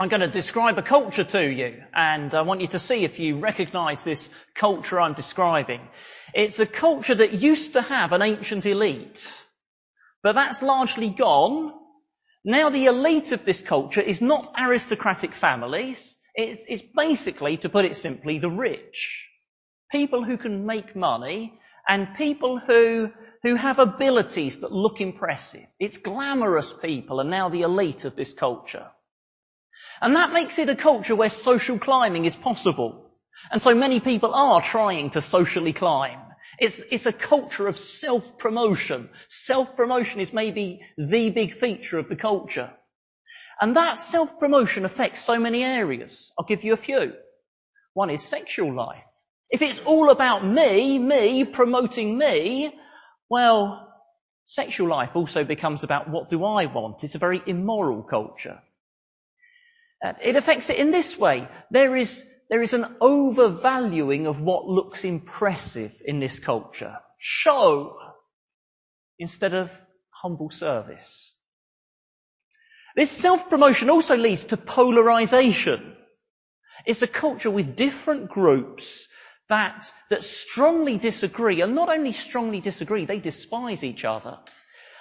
I'm going to describe a culture to you, and I want you to see if you recognize this culture I'm describing. It's a culture that used to have an ancient elite, but that's largely gone. Now the elite of this culture is not aristocratic families. It's, it's basically, to put it simply, the rich. People who can make money and people who, who have abilities that look impressive. It's glamorous people are now the elite of this culture. And that makes it a culture where social climbing is possible. And so many people are trying to socially climb. It's, it's a culture of self-promotion. Self-promotion is maybe the big feature of the culture. And that self-promotion affects so many areas. I'll give you a few. One is sexual life. If it's all about me, me, promoting me, well, sexual life also becomes about what do I want. It's a very immoral culture. Uh, it affects it in this way. There is, there is an overvaluing of what looks impressive in this culture. Show instead of humble service. This self-promotion also leads to polarization. It's a culture with different groups that, that strongly disagree, and not only strongly disagree, they despise each other.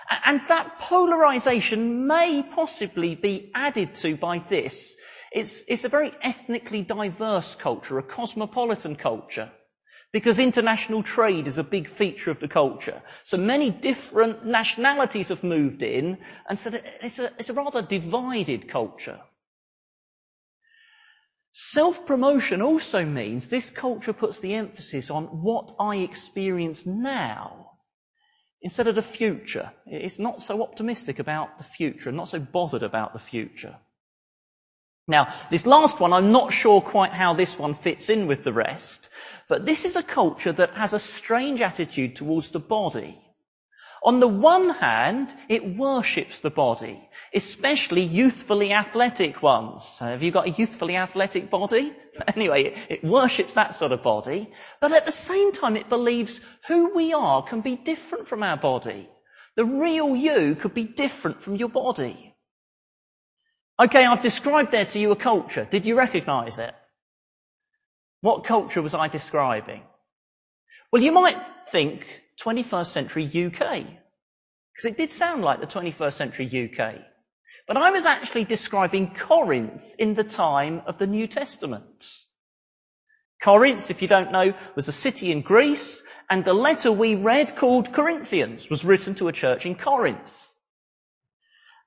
And that polarization may possibly be added to by this. It's, it's a very ethnically diverse culture, a cosmopolitan culture, because international trade is a big feature of the culture. So many different nationalities have moved in, and so it's a, it's a rather divided culture. Self-promotion also means this culture puts the emphasis on what I experience now instead of the future. It's not so optimistic about the future, and not so bothered about the future. Now, this last one, I'm not sure quite how this one fits in with the rest, but this is a culture that has a strange attitude towards the body. On the one hand, it worships the body, especially youthfully athletic ones. Have you got a youthfully athletic body? Anyway, it worships that sort of body, but at the same time it believes who we are can be different from our body. The real you could be different from your body. Okay, I've described there to you a culture. Did you recognize it? What culture was I describing? Well, you might think 21st century UK. Because it did sound like the 21st century UK. But I was actually describing Corinth in the time of the New Testament. Corinth, if you don't know, was a city in Greece, and the letter we read called Corinthians was written to a church in Corinth.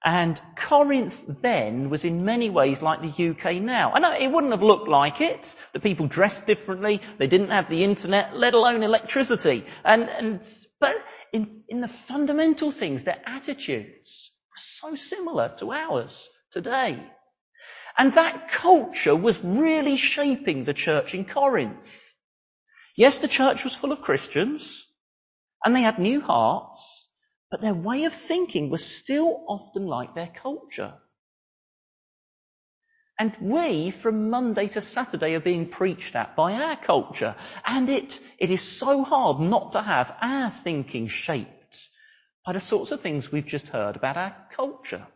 And Corinth then was in many ways like the UK now. I know it wouldn't have looked like it. The people dressed differently. They didn't have the internet, let alone electricity. And, and, but in, in the fundamental things, their attitudes were so similar to ours today. And that culture was really shaping the church in Corinth. Yes, the church was full of Christians, and they had new hearts, but their way of thinking was still often like their culture. And we, from Monday to Saturday, are being preached at by our culture. And it, it is so hard not to have our thinking shaped by the sorts of things we've just heard about our culture.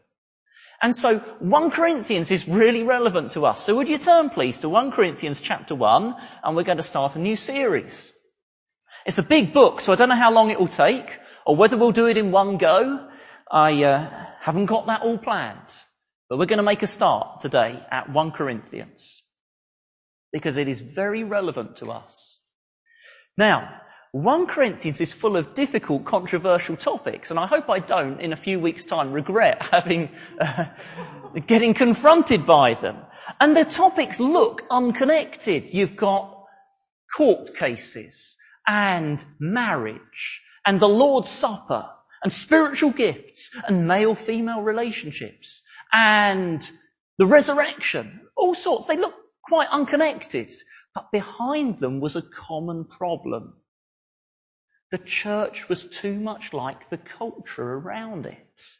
And so 1 Corinthians is really relevant to us. So would you turn please to 1 Corinthians chapter 1 and we're going to start a new series. It's a big book, so I don't know how long it will take or whether we'll do it in one go, I uh, haven't got that all planned. But we're going to make a start today at 1 Corinthians because it is very relevant to us. Now, 1 Corinthians is full of difficult, controversial topics, and I hope I don't, in a few weeks' time, regret having, uh, getting confronted by them. And the topics look unconnected. You've got court cases and marriage and the Lord's Supper and spiritual gifts and male-female relationships and the resurrection, all sorts. They look quite unconnected, but behind them was a common problem. The church was too much like the culture around it.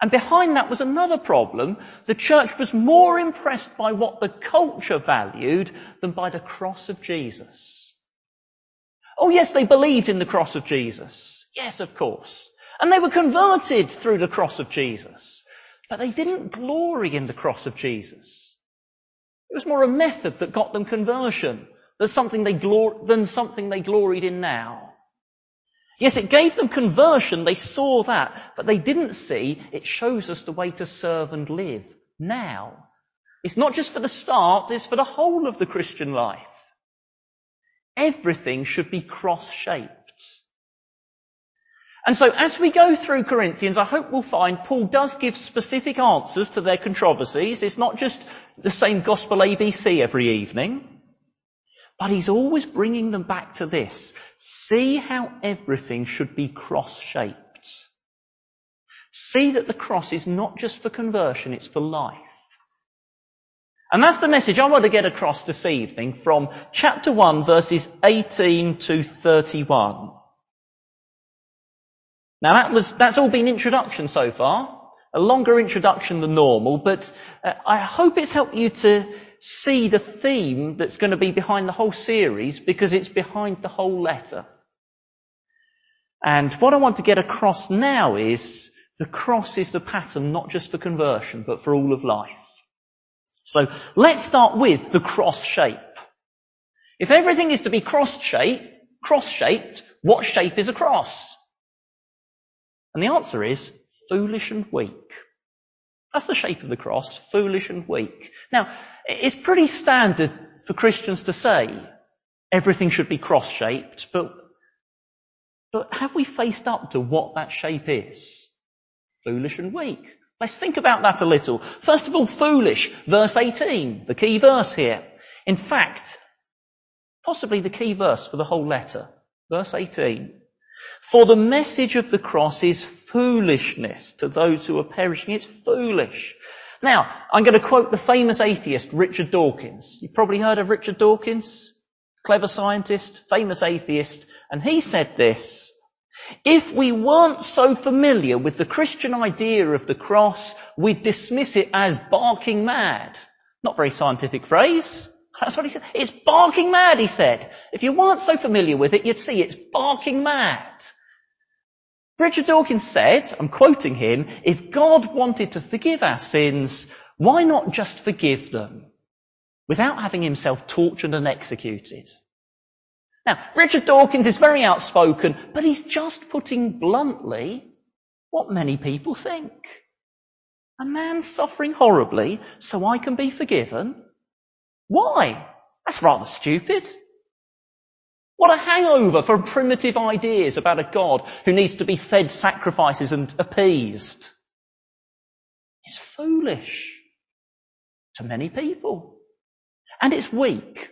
And behind that was another problem. The church was more impressed by what the culture valued than by the cross of Jesus. Oh yes, they believed in the cross of Jesus. Yes, of course. And they were converted through the cross of Jesus. But they didn't glory in the cross of Jesus. It was more a method that got them conversion than something they, glor- than something they gloried in now. Yes, it gave them conversion. They saw that, but they didn't see it shows us the way to serve and live now. It's not just for the start, it's for the whole of the Christian life. Everything should be cross-shaped. And so as we go through Corinthians, I hope we'll find Paul does give specific answers to their controversies. It's not just the same gospel ABC every evening. But he's always bringing them back to this. See how everything should be cross-shaped. See that the cross is not just for conversion, it's for life. And that's the message I want to get across this evening from chapter 1 verses 18 to 31. Now that was, that's all been introduction so far. A longer introduction than normal, but uh, I hope it's helped you to see the theme that's going to be behind the whole series because it's behind the whole letter. And what I want to get across now is the cross is the pattern not just for conversion, but for all of life. So let's start with the cross shape. If everything is to be cross-shaped, cross-shaped, what shape is a cross? And the answer is foolish and weak. That's the shape of the cross, foolish and weak. Now, it's pretty standard for Christians to say everything should be cross-shaped, but, but have we faced up to what that shape is? Foolish and weak. Let's think about that a little. First of all, foolish, verse 18, the key verse here. In fact, possibly the key verse for the whole letter. Verse 18. For the message of the cross is foolishness to those who are perishing. It's foolish. Now, I'm going to quote the famous atheist Richard Dawkins. You've probably heard of Richard Dawkins, clever scientist, famous atheist, and he said this, if we weren't so familiar with the Christian idea of the cross, we'd dismiss it as barking mad. Not very scientific phrase. That's what he said. It's barking mad, he said. If you weren't so familiar with it, you'd see it's barking mad. Richard Dawkins said, I'm quoting him, if God wanted to forgive our sins, why not just forgive them without having himself tortured and executed? Now, Richard Dawkins is very outspoken, but he's just putting bluntly what many people think. A man suffering horribly so I can be forgiven? Why? That's rather stupid. What a hangover from primitive ideas about a God who needs to be fed sacrifices and appeased. It's foolish to many people. And it's weak.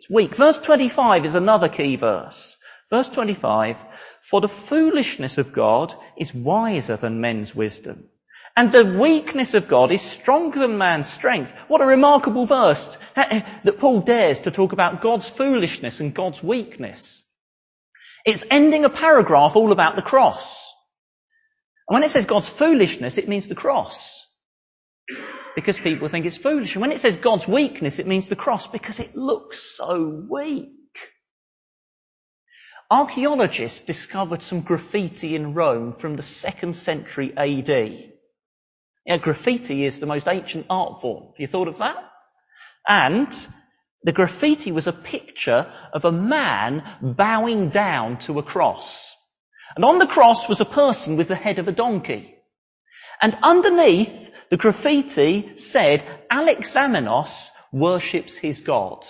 It's weak. Verse 25 is another key verse. Verse 25, for the foolishness of God is wiser than men's wisdom. And the weakness of God is stronger than man's strength. What a remarkable verse eh, eh, that Paul dares to talk about God's foolishness and God's weakness. It's ending a paragraph all about the cross. And when it says God's foolishness, it means the cross. Because people think it's foolish. And when it says God's weakness, it means the cross because it looks so weak. Archaeologists discovered some graffiti in Rome from the second century AD. Yeah, graffiti is the most ancient art form. Have you thought of that? And the graffiti was a picture of a man bowing down to a cross. And on the cross was a person with the head of a donkey. And underneath the graffiti said, Alexamenos worships his God.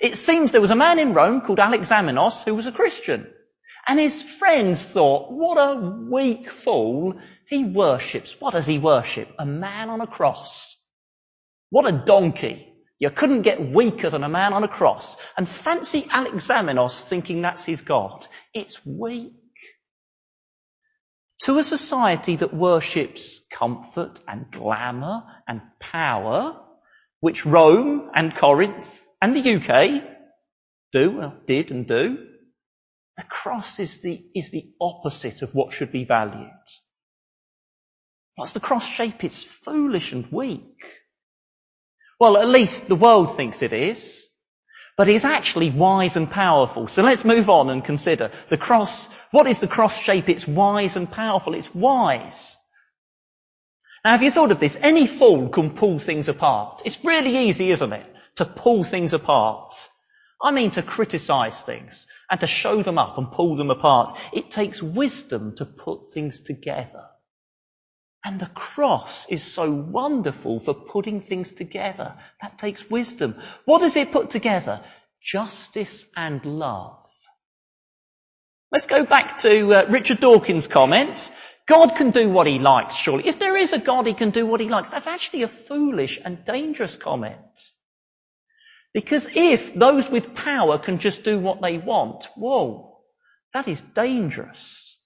It seems there was a man in Rome called Alexamenos who was a Christian. And his friends thought, what a weak fool he worships, what does he worship? A man on a cross. What a donkey. You couldn't get weaker than a man on a cross. And fancy Alexamenos thinking that's his God. It's weak. To a society that worships comfort and glamour and power, which Rome and Corinth and the UK do, did and do, the cross is the, is the opposite of what should be valued. What's the cross shape? It's foolish and weak. Well, at least the world thinks it is. But it's actually wise and powerful. So let's move on and consider the cross. What is the cross shape? It's wise and powerful. It's wise. Now, have you thought of this? Any fool can pull things apart. It's really easy, isn't it? To pull things apart. I mean to criticize things and to show them up and pull them apart. It takes wisdom to put things together. And the cross is so wonderful for putting things together. That takes wisdom. What does it put together? Justice and love. Let's go back to uh, Richard Dawkins' comments. God can do what he likes, surely. If there is a God, he can do what he likes. That's actually a foolish and dangerous comment. Because if those with power can just do what they want, whoa, that is dangerous.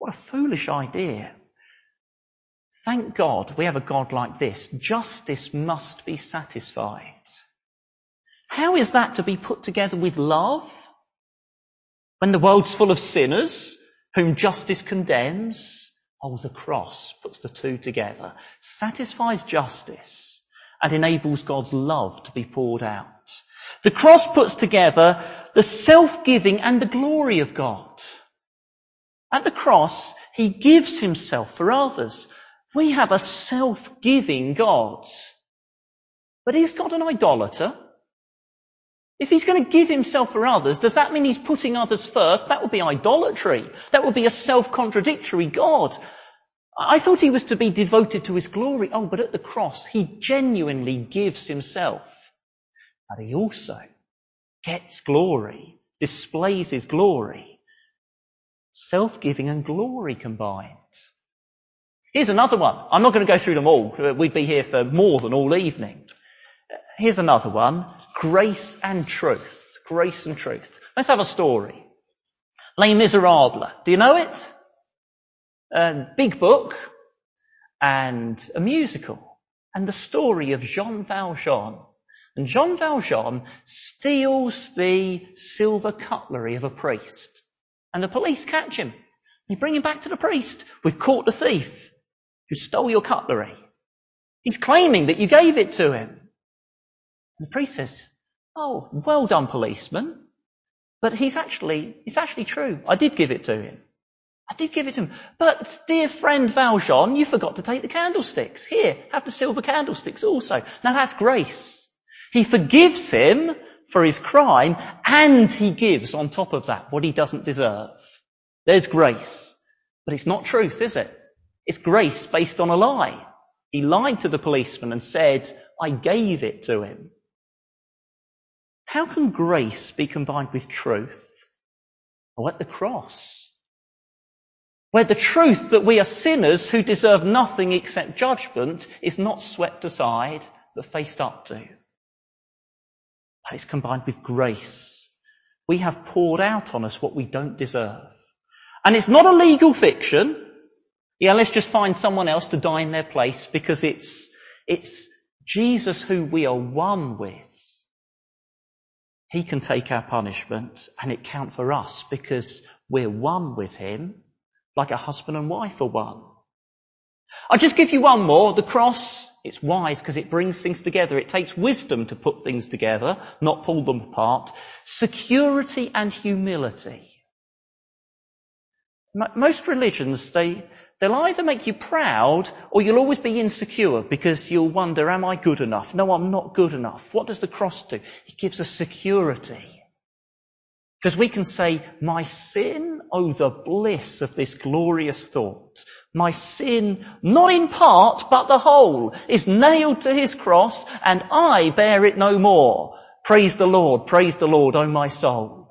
What a foolish idea. Thank God we have a God like this. Justice must be satisfied. How is that to be put together with love? When the world's full of sinners whom justice condemns, oh, the cross puts the two together, satisfies justice and enables God's love to be poured out. The cross puts together the self-giving and the glory of God. At the cross, He gives Himself for others. We have a self-giving God. But is God an idolater? If he's going to give himself for others, does that mean he's putting others first? That would be idolatry. That would be a self-contradictory God. I thought he was to be devoted to his glory. Oh, but at the cross, he genuinely gives himself. But he also gets glory, displays his glory. Self-giving and glory combined. Here's another one. I'm not going to go through them all. We'd be here for more than all evening. Here's another one. Grace and truth. Grace and truth. Let's have a story. Les Miserables. Do you know it? A big book and a musical and the story of Jean Valjean. And Jean Valjean steals the silver cutlery of a priest. And the police catch him. You bring him back to the priest. We've caught the thief who stole your cutlery. He's claiming that you gave it to him. And the priest says, Oh, well done, policeman. But he's actually, it's actually true. I did give it to him. I did give it to him. But dear friend Valjean, you forgot to take the candlesticks. Here, have the silver candlesticks also. Now that's grace. He forgives him for his crime and he gives on top of that what he doesn't deserve. There's grace. But it's not truth, is it? It's grace based on a lie. He lied to the policeman and said, I gave it to him. How can grace be combined with truth? Well, at the cross. Where the truth that we are sinners who deserve nothing except judgment is not swept aside, but faced up to. But it's combined with grace. We have poured out on us what we don't deserve. And it's not a legal fiction. Yeah, let's just find someone else to die in their place because it's, it's Jesus who we are one with he can take our punishment and it count for us because we're one with him like a husband and wife are one. I'll just give you one more. The cross, it's wise because it brings things together. It takes wisdom to put things together, not pull them apart. Security and humility. Most religions, they, They'll either make you proud or you'll always be insecure because you'll wonder, am I good enough? No, I'm not good enough. What does the cross do? It gives us security. Because we can say, my sin, oh the bliss of this glorious thought. My sin, not in part, but the whole, is nailed to his cross and I bear it no more. Praise the Lord, praise the Lord, oh my soul.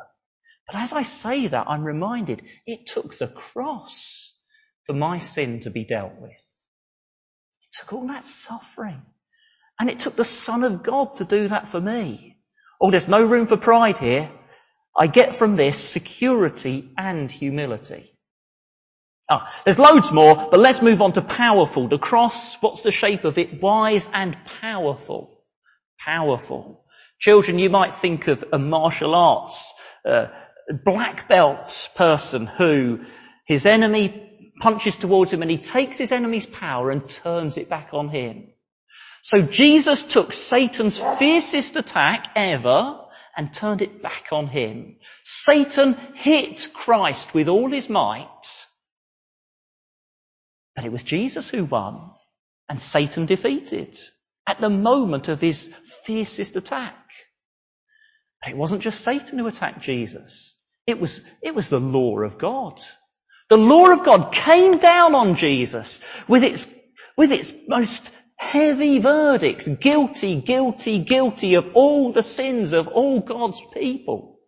But as I say that, I'm reminded, it took the cross for my sin to be dealt with. It took all that suffering. And it took the Son of God to do that for me. Oh, there's no room for pride here. I get from this security and humility. Ah, there's loads more, but let's move on to powerful. The cross, what's the shape of it? Wise and powerful. Powerful. Children, you might think of a martial arts, uh, black belt person who his enemy punches towards him and he takes his enemy's power and turns it back on him. So Jesus took Satan's fiercest attack ever and turned it back on him. Satan hit Christ with all his might, But it was Jesus who won and Satan defeated at the moment of his fiercest attack. But it wasn't just Satan who attacked Jesus. It was, it was the law of God. The law of God came down on Jesus with its, with its most heavy verdict. Guilty, guilty, guilty of all the sins of all God's people.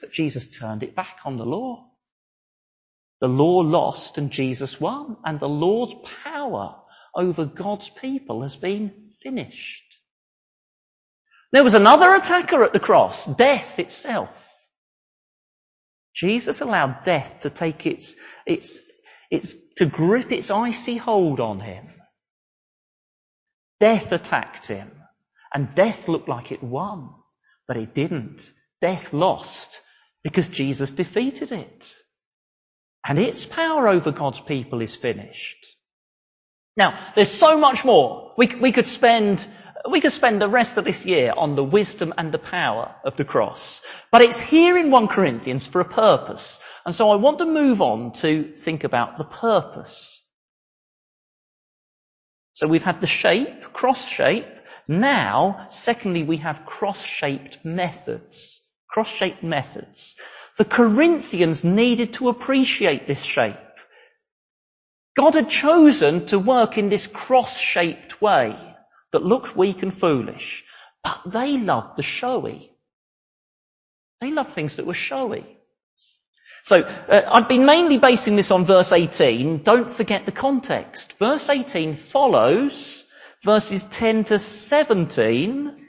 But Jesus turned it back on the law. The law lost and Jesus won. And the law's power over God's people has been finished. There was another attacker at the cross, death itself. Jesus allowed death to take its, its, its, to grip its icy hold on him. Death attacked him, and death looked like it won, but it didn't. Death lost because Jesus defeated it. And its power over God's people is finished. Now, there's so much more. We, we could spend we could spend the rest of this year on the wisdom and the power of the cross. But it's here in 1 Corinthians for a purpose. And so I want to move on to think about the purpose. So we've had the shape, cross shape. Now, secondly, we have cross-shaped methods. Cross-shaped methods. The Corinthians needed to appreciate this shape. God had chosen to work in this cross-shaped way that looked weak and foolish, but they loved the showy. They loved things that were showy. So uh, I've been mainly basing this on verse 18. Don't forget the context. Verse 18 follows verses 10 to 17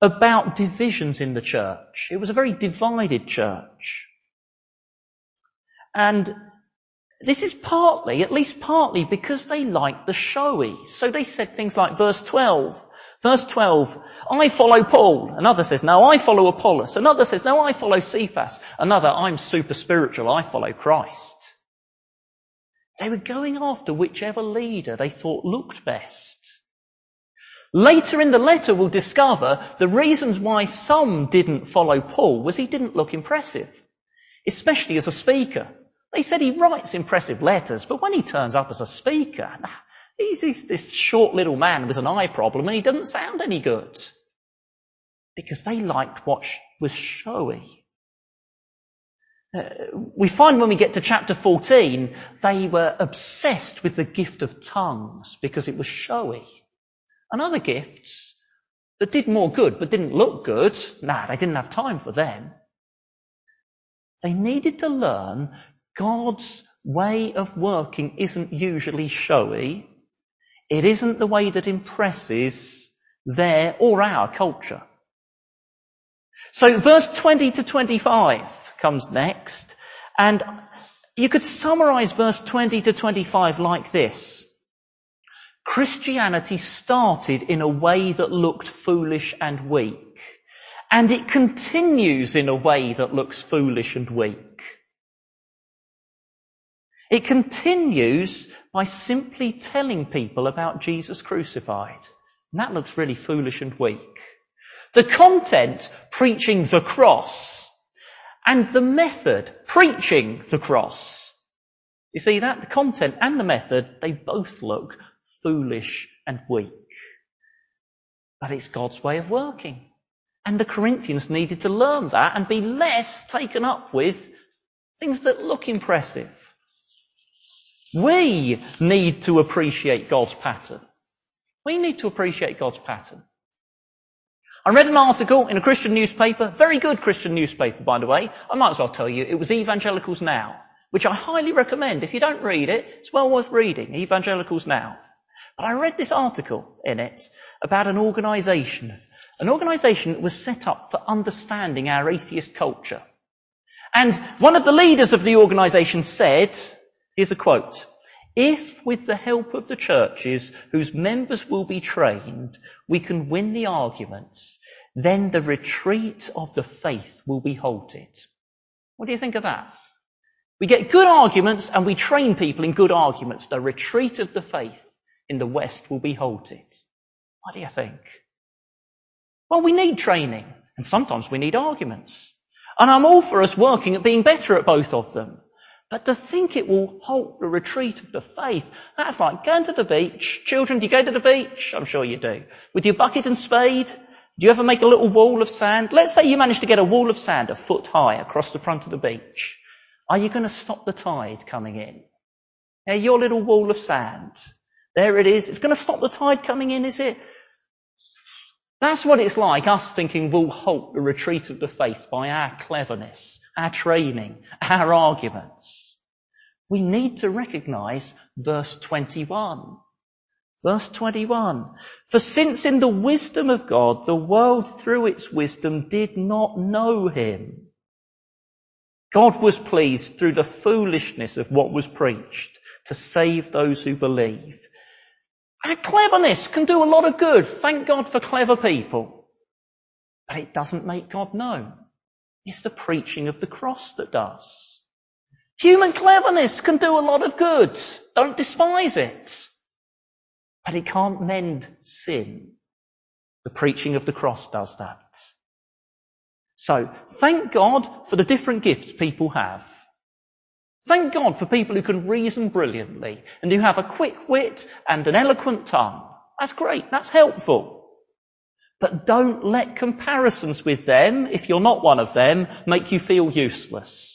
about divisions in the church. It was a very divided church. And this is partly, at least partly, because they liked the showy. So they said things like verse 12. Verse 12, I follow Paul. Another says, no, I follow Apollos. Another says, no, I follow Cephas. Another, I'm super spiritual. I follow Christ. They were going after whichever leader they thought looked best. Later in the letter we'll discover the reasons why some didn't follow Paul was he didn't look impressive. Especially as a speaker. They said he writes impressive letters, but when he turns up as a speaker, he's, he's this short little man with an eye problem and he doesn't sound any good. Because they liked what was showy. Uh, we find when we get to chapter 14, they were obsessed with the gift of tongues because it was showy. And other gifts that did more good but didn't look good, nah, they didn't have time for them. They needed to learn God's way of working isn't usually showy. It isn't the way that impresses their or our culture. So verse 20 to 25 comes next, and you could summarize verse 20 to 25 like this. Christianity started in a way that looked foolish and weak, and it continues in a way that looks foolish and weak. It continues by simply telling people about Jesus crucified. And that looks really foolish and weak. The content, preaching the cross, and the method, preaching the cross. You see that? The content and the method, they both look foolish and weak. But it's God's way of working. And the Corinthians needed to learn that and be less taken up with things that look impressive. We need to appreciate God's pattern. We need to appreciate God's pattern. I read an article in a Christian newspaper, very good Christian newspaper, by the way. I might as well tell you, it was Evangelicals Now, which I highly recommend. If you don't read it, it's well worth reading, Evangelicals Now. But I read this article in it about an organisation, an organisation that was set up for understanding our atheist culture. And one of the leaders of the organisation said, Here's a quote. If with the help of the churches whose members will be trained, we can win the arguments, then the retreat of the faith will be halted. What do you think of that? We get good arguments and we train people in good arguments. The retreat of the faith in the West will be halted. What do you think? Well, we need training and sometimes we need arguments. And I'm all for us working at being better at both of them. But to think it will halt the retreat of the faith, that's like going to the beach. Children, do you go to the beach? I'm sure you do. With your bucket and spade, do you ever make a little wall of sand? Let's say you manage to get a wall of sand a foot high across the front of the beach. Are you going to stop the tide coming in? Yeah, your little wall of sand. There it is. It's going to stop the tide coming in, is it? That's what it's like, us thinking we'll halt the retreat of the faith by our cleverness, our training, our arguments. We need to recognize verse 21. Verse 21. For since in the wisdom of God, the world through its wisdom did not know him, God was pleased through the foolishness of what was preached to save those who believe. Our cleverness can do a lot of good. Thank God for clever people. But it doesn't make God known. It's the preaching of the cross that does. Human cleverness can do a lot of good. Don't despise it. But it can't mend sin. The preaching of the cross does that. So, thank God for the different gifts people have. Thank God for people who can reason brilliantly and who have a quick wit and an eloquent tongue. That's great. That's helpful. But don't let comparisons with them, if you're not one of them, make you feel useless.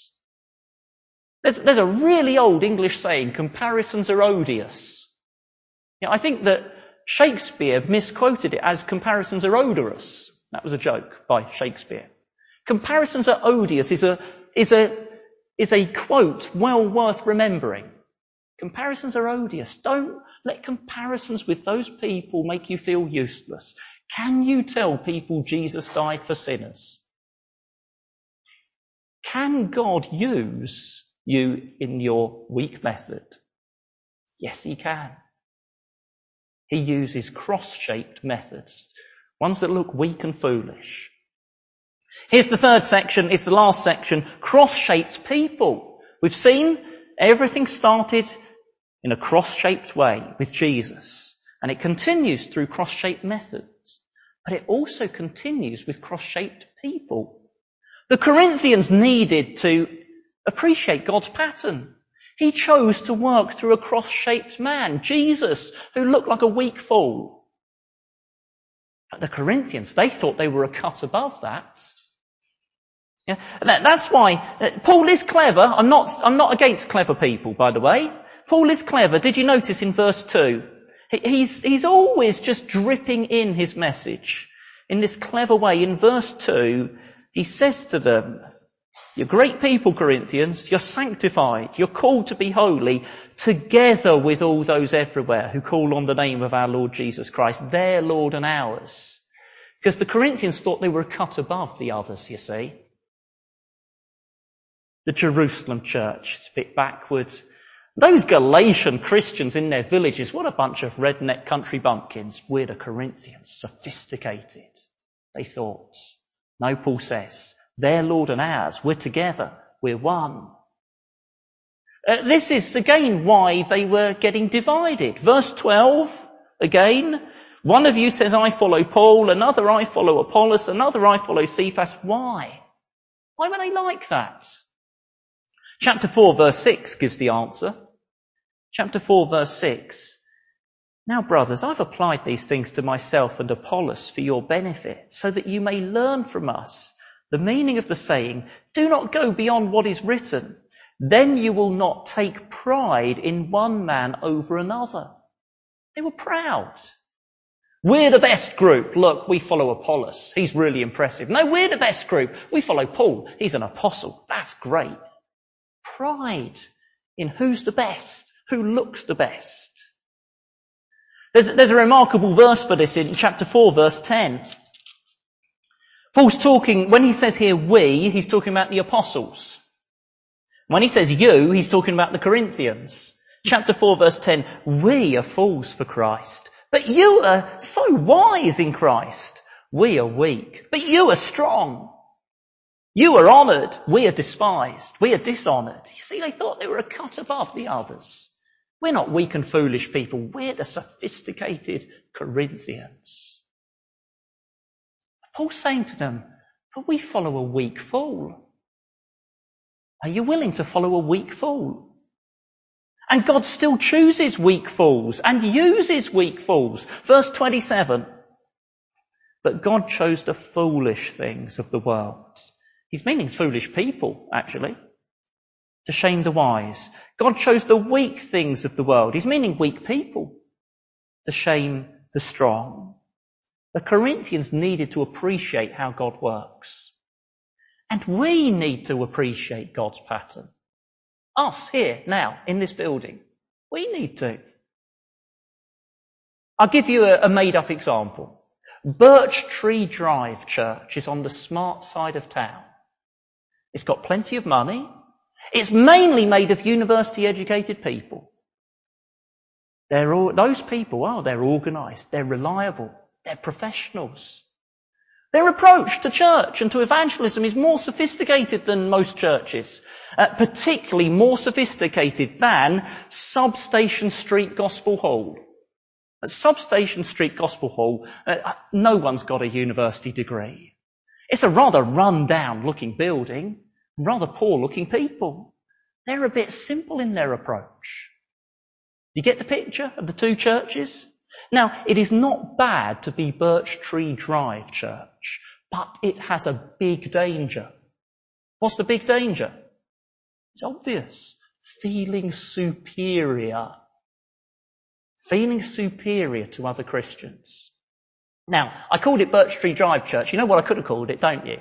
There's, there's a really old English saying, comparisons are odious. I think that Shakespeare misquoted it as comparisons are odorous. That was a joke by Shakespeare. Comparisons are odious is a, is a is a quote well worth remembering. Comparisons are odious. Don't let comparisons with those people make you feel useless. Can you tell people Jesus died for sinners? Can God use you in your weak method? Yes, he can. He uses cross-shaped methods, ones that look weak and foolish. Here's the third section. It's the last section. Cross-shaped people. We've seen everything started in a cross-shaped way with Jesus. And it continues through cross-shaped methods. But it also continues with cross-shaped people. The Corinthians needed to appreciate God's pattern. He chose to work through a cross-shaped man, Jesus, who looked like a weak fool. But the Corinthians, they thought they were a cut above that. Yeah? that's why uh, Paul is clever. I'm not, I'm not against clever people, by the way. Paul is clever. Did you notice in verse 2? He's, he's always just dripping in his message in this clever way. In verse 2, he says to them, you're great people, Corinthians. You're sanctified. You're called to be holy together with all those everywhere who call on the name of our Lord Jesus Christ, their Lord and ours. Because the Corinthians thought they were cut above the others, you see the Jerusalem church. It's a bit backwards. Those Galatian Christians in their villages, what a bunch of redneck country bumpkins. We're the Corinthians, sophisticated. They thought. No, Paul says, their Lord and ours, we're together, we're one. Uh, this is again why they were getting divided. Verse 12, again, one of you says, I follow Paul, another I follow Apollos, another I follow Cephas. Why? Why were they like that? Chapter 4 verse 6 gives the answer. Chapter 4 verse 6. Now brothers, I've applied these things to myself and Apollos for your benefit, so that you may learn from us the meaning of the saying, do not go beyond what is written. Then you will not take pride in one man over another. They were proud. We're the best group. Look, we follow Apollos. He's really impressive. No, we're the best group. We follow Paul. He's an apostle. That's great pride in who's the best, who looks the best. There's, there's a remarkable verse for this in chapter 4 verse 10. Paul's talking, when he says here we, he's talking about the apostles. When he says you, he's talking about the Corinthians. Chapter 4 verse 10, we are fools for Christ, but you are so wise in Christ. We are weak, but you are strong. You are honoured. We are despised. We are dishonoured. You see, they thought they were a cut above the others. We're not weak and foolish people. We're the sophisticated Corinthians. Paul's saying to them, but we follow a weak fool. Are you willing to follow a weak fool? And God still chooses weak fools and uses weak fools. Verse 27. But God chose the foolish things of the world. He's meaning foolish people, actually, to shame the wise. God chose the weak things of the world. He's meaning weak people to shame the strong. The Corinthians needed to appreciate how God works. And we need to appreciate God's pattern. Us here, now, in this building. We need to. I'll give you a, a made up example. Birch Tree Drive Church is on the smart side of town. It's got plenty of money. It's mainly made of university educated people. All, those people, oh, they're organised, they're reliable, they're professionals. Their approach to church and to evangelism is more sophisticated than most churches, uh, particularly more sophisticated than Substation Street Gospel Hall. At Substation Street Gospel Hall, uh, no one's got a university degree. It's a rather run-down looking building, rather poor looking people. They're a bit simple in their approach. You get the picture of the two churches? Now, it is not bad to be Birch Tree Drive Church, but it has a big danger. What's the big danger? It's obvious. Feeling superior. Feeling superior to other Christians. Now, I called it Birch Tree Drive Church. You know what I could have called it, don't you?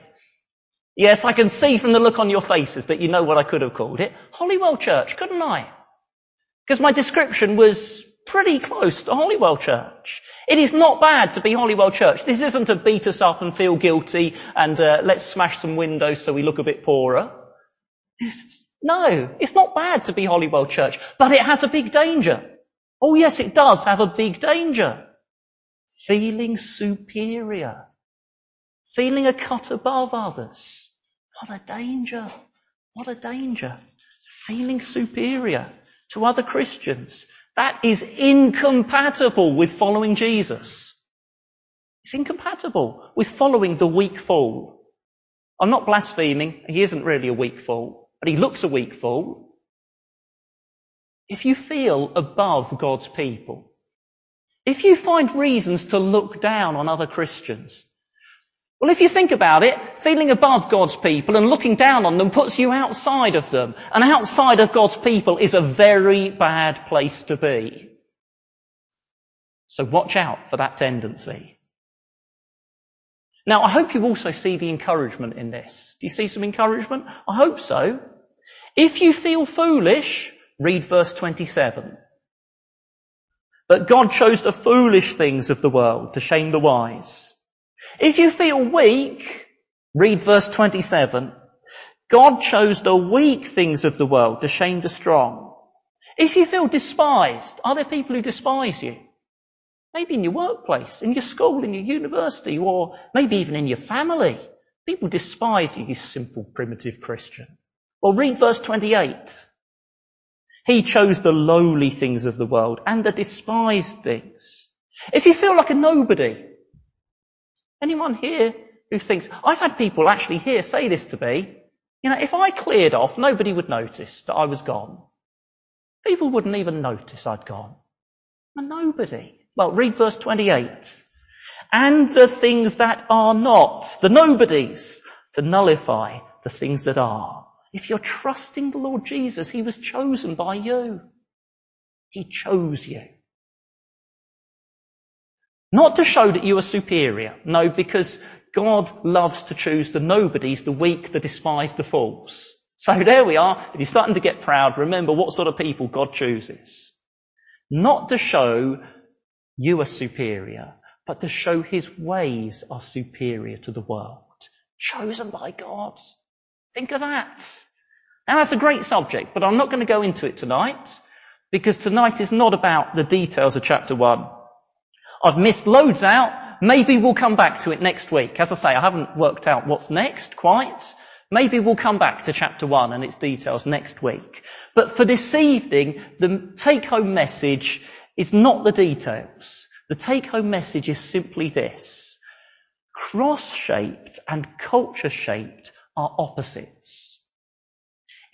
Yes, I can see from the look on your faces that you know what I could have called it. Holywell Church, couldn't I? Because my description was pretty close to Holywell Church. It is not bad to be Holywell Church. This isn't to beat us up and feel guilty and uh, let's smash some windows so we look a bit poorer. It's, no, it's not bad to be Holywell Church, but it has a big danger. Oh yes, it does have a big danger. Feeling superior. Feeling a cut above others. What a danger. What a danger. Feeling superior to other Christians. That is incompatible with following Jesus. It's incompatible with following the weak fool. I'm not blaspheming. He isn't really a weak fool, but he looks a weak fool. If you feel above God's people, if you find reasons to look down on other Christians, well, if you think about it, feeling above God's people and looking down on them puts you outside of them. And outside of God's people is a very bad place to be. So watch out for that tendency. Now, I hope you also see the encouragement in this. Do you see some encouragement? I hope so. If you feel foolish, read verse 27. But God chose the foolish things of the world to shame the wise. If you feel weak, read verse 27. God chose the weak things of the world to shame the strong. If you feel despised, are there people who despise you? Maybe in your workplace, in your school, in your university, or maybe even in your family. People despise you, you simple primitive Christian. Well, read verse 28. He chose the lowly things of the world and the despised things. If you feel like a nobody, Anyone here who thinks, I've had people actually here say this to me, you know, if I cleared off, nobody would notice that I was gone. People wouldn't even notice I'd gone. And nobody. Well, read verse 28. And the things that are not, the nobodies, to nullify the things that are. If you're trusting the Lord Jesus, He was chosen by you. He chose you. Not to show that you are superior. No, because God loves to choose the nobodies, the weak, the despised, the fools. So there we are. If you're starting to get proud, remember what sort of people God chooses. Not to show you are superior, but to show his ways are superior to the world. Chosen by God. Think of that. Now that's a great subject, but I'm not going to go into it tonight because tonight is not about the details of chapter one. I've missed loads out. Maybe we'll come back to it next week. As I say, I haven't worked out what's next quite. Maybe we'll come back to chapter one and its details next week. But for this evening, the take home message is not the details. The take home message is simply this. Cross shaped and culture shaped are opposites.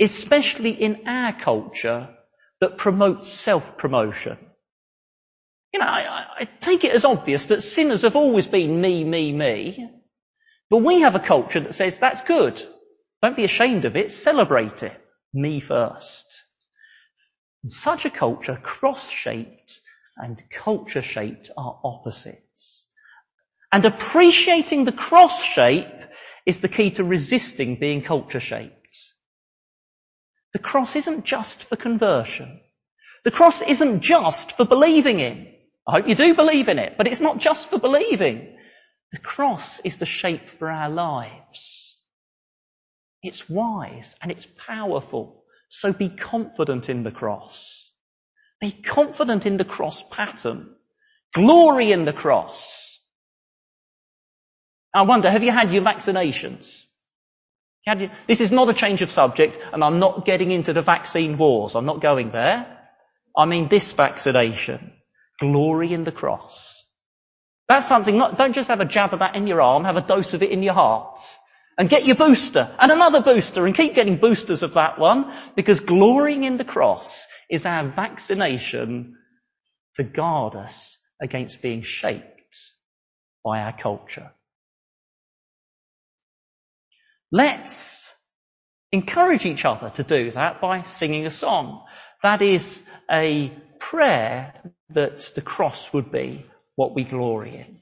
especially in our culture that promotes self-promotion. You know, I, I, take it as obvious that sinners have always been me, me, me. But we have a culture that says that's good. Don't be ashamed of it. Celebrate it. Me first. In such a culture, cross-shaped and culture-shaped are opposites. And appreciating the cross shape is the key to resisting being culture shaped. The cross isn't just for conversion. The cross isn't just for believing in. I hope you do believe in it, but it's not just for believing. The cross is the shape for our lives. It's wise and it's powerful. So be confident in the cross. Be confident in the cross pattern. Glory in the cross. I wonder, have you had your vaccinations? You, this is not a change of subject, and I'm not getting into the vaccine wars. I'm not going there. I mean this vaccination. Glory in the cross. That's something, not, don't just have a jab of that in your arm, have a dose of it in your heart. And get your booster, and another booster, and keep getting boosters of that one, because glorying in the cross is our vaccination to guard us against being shaped by our culture. Let's encourage each other to do that by singing a song. That is a prayer that the cross would be what we glory in.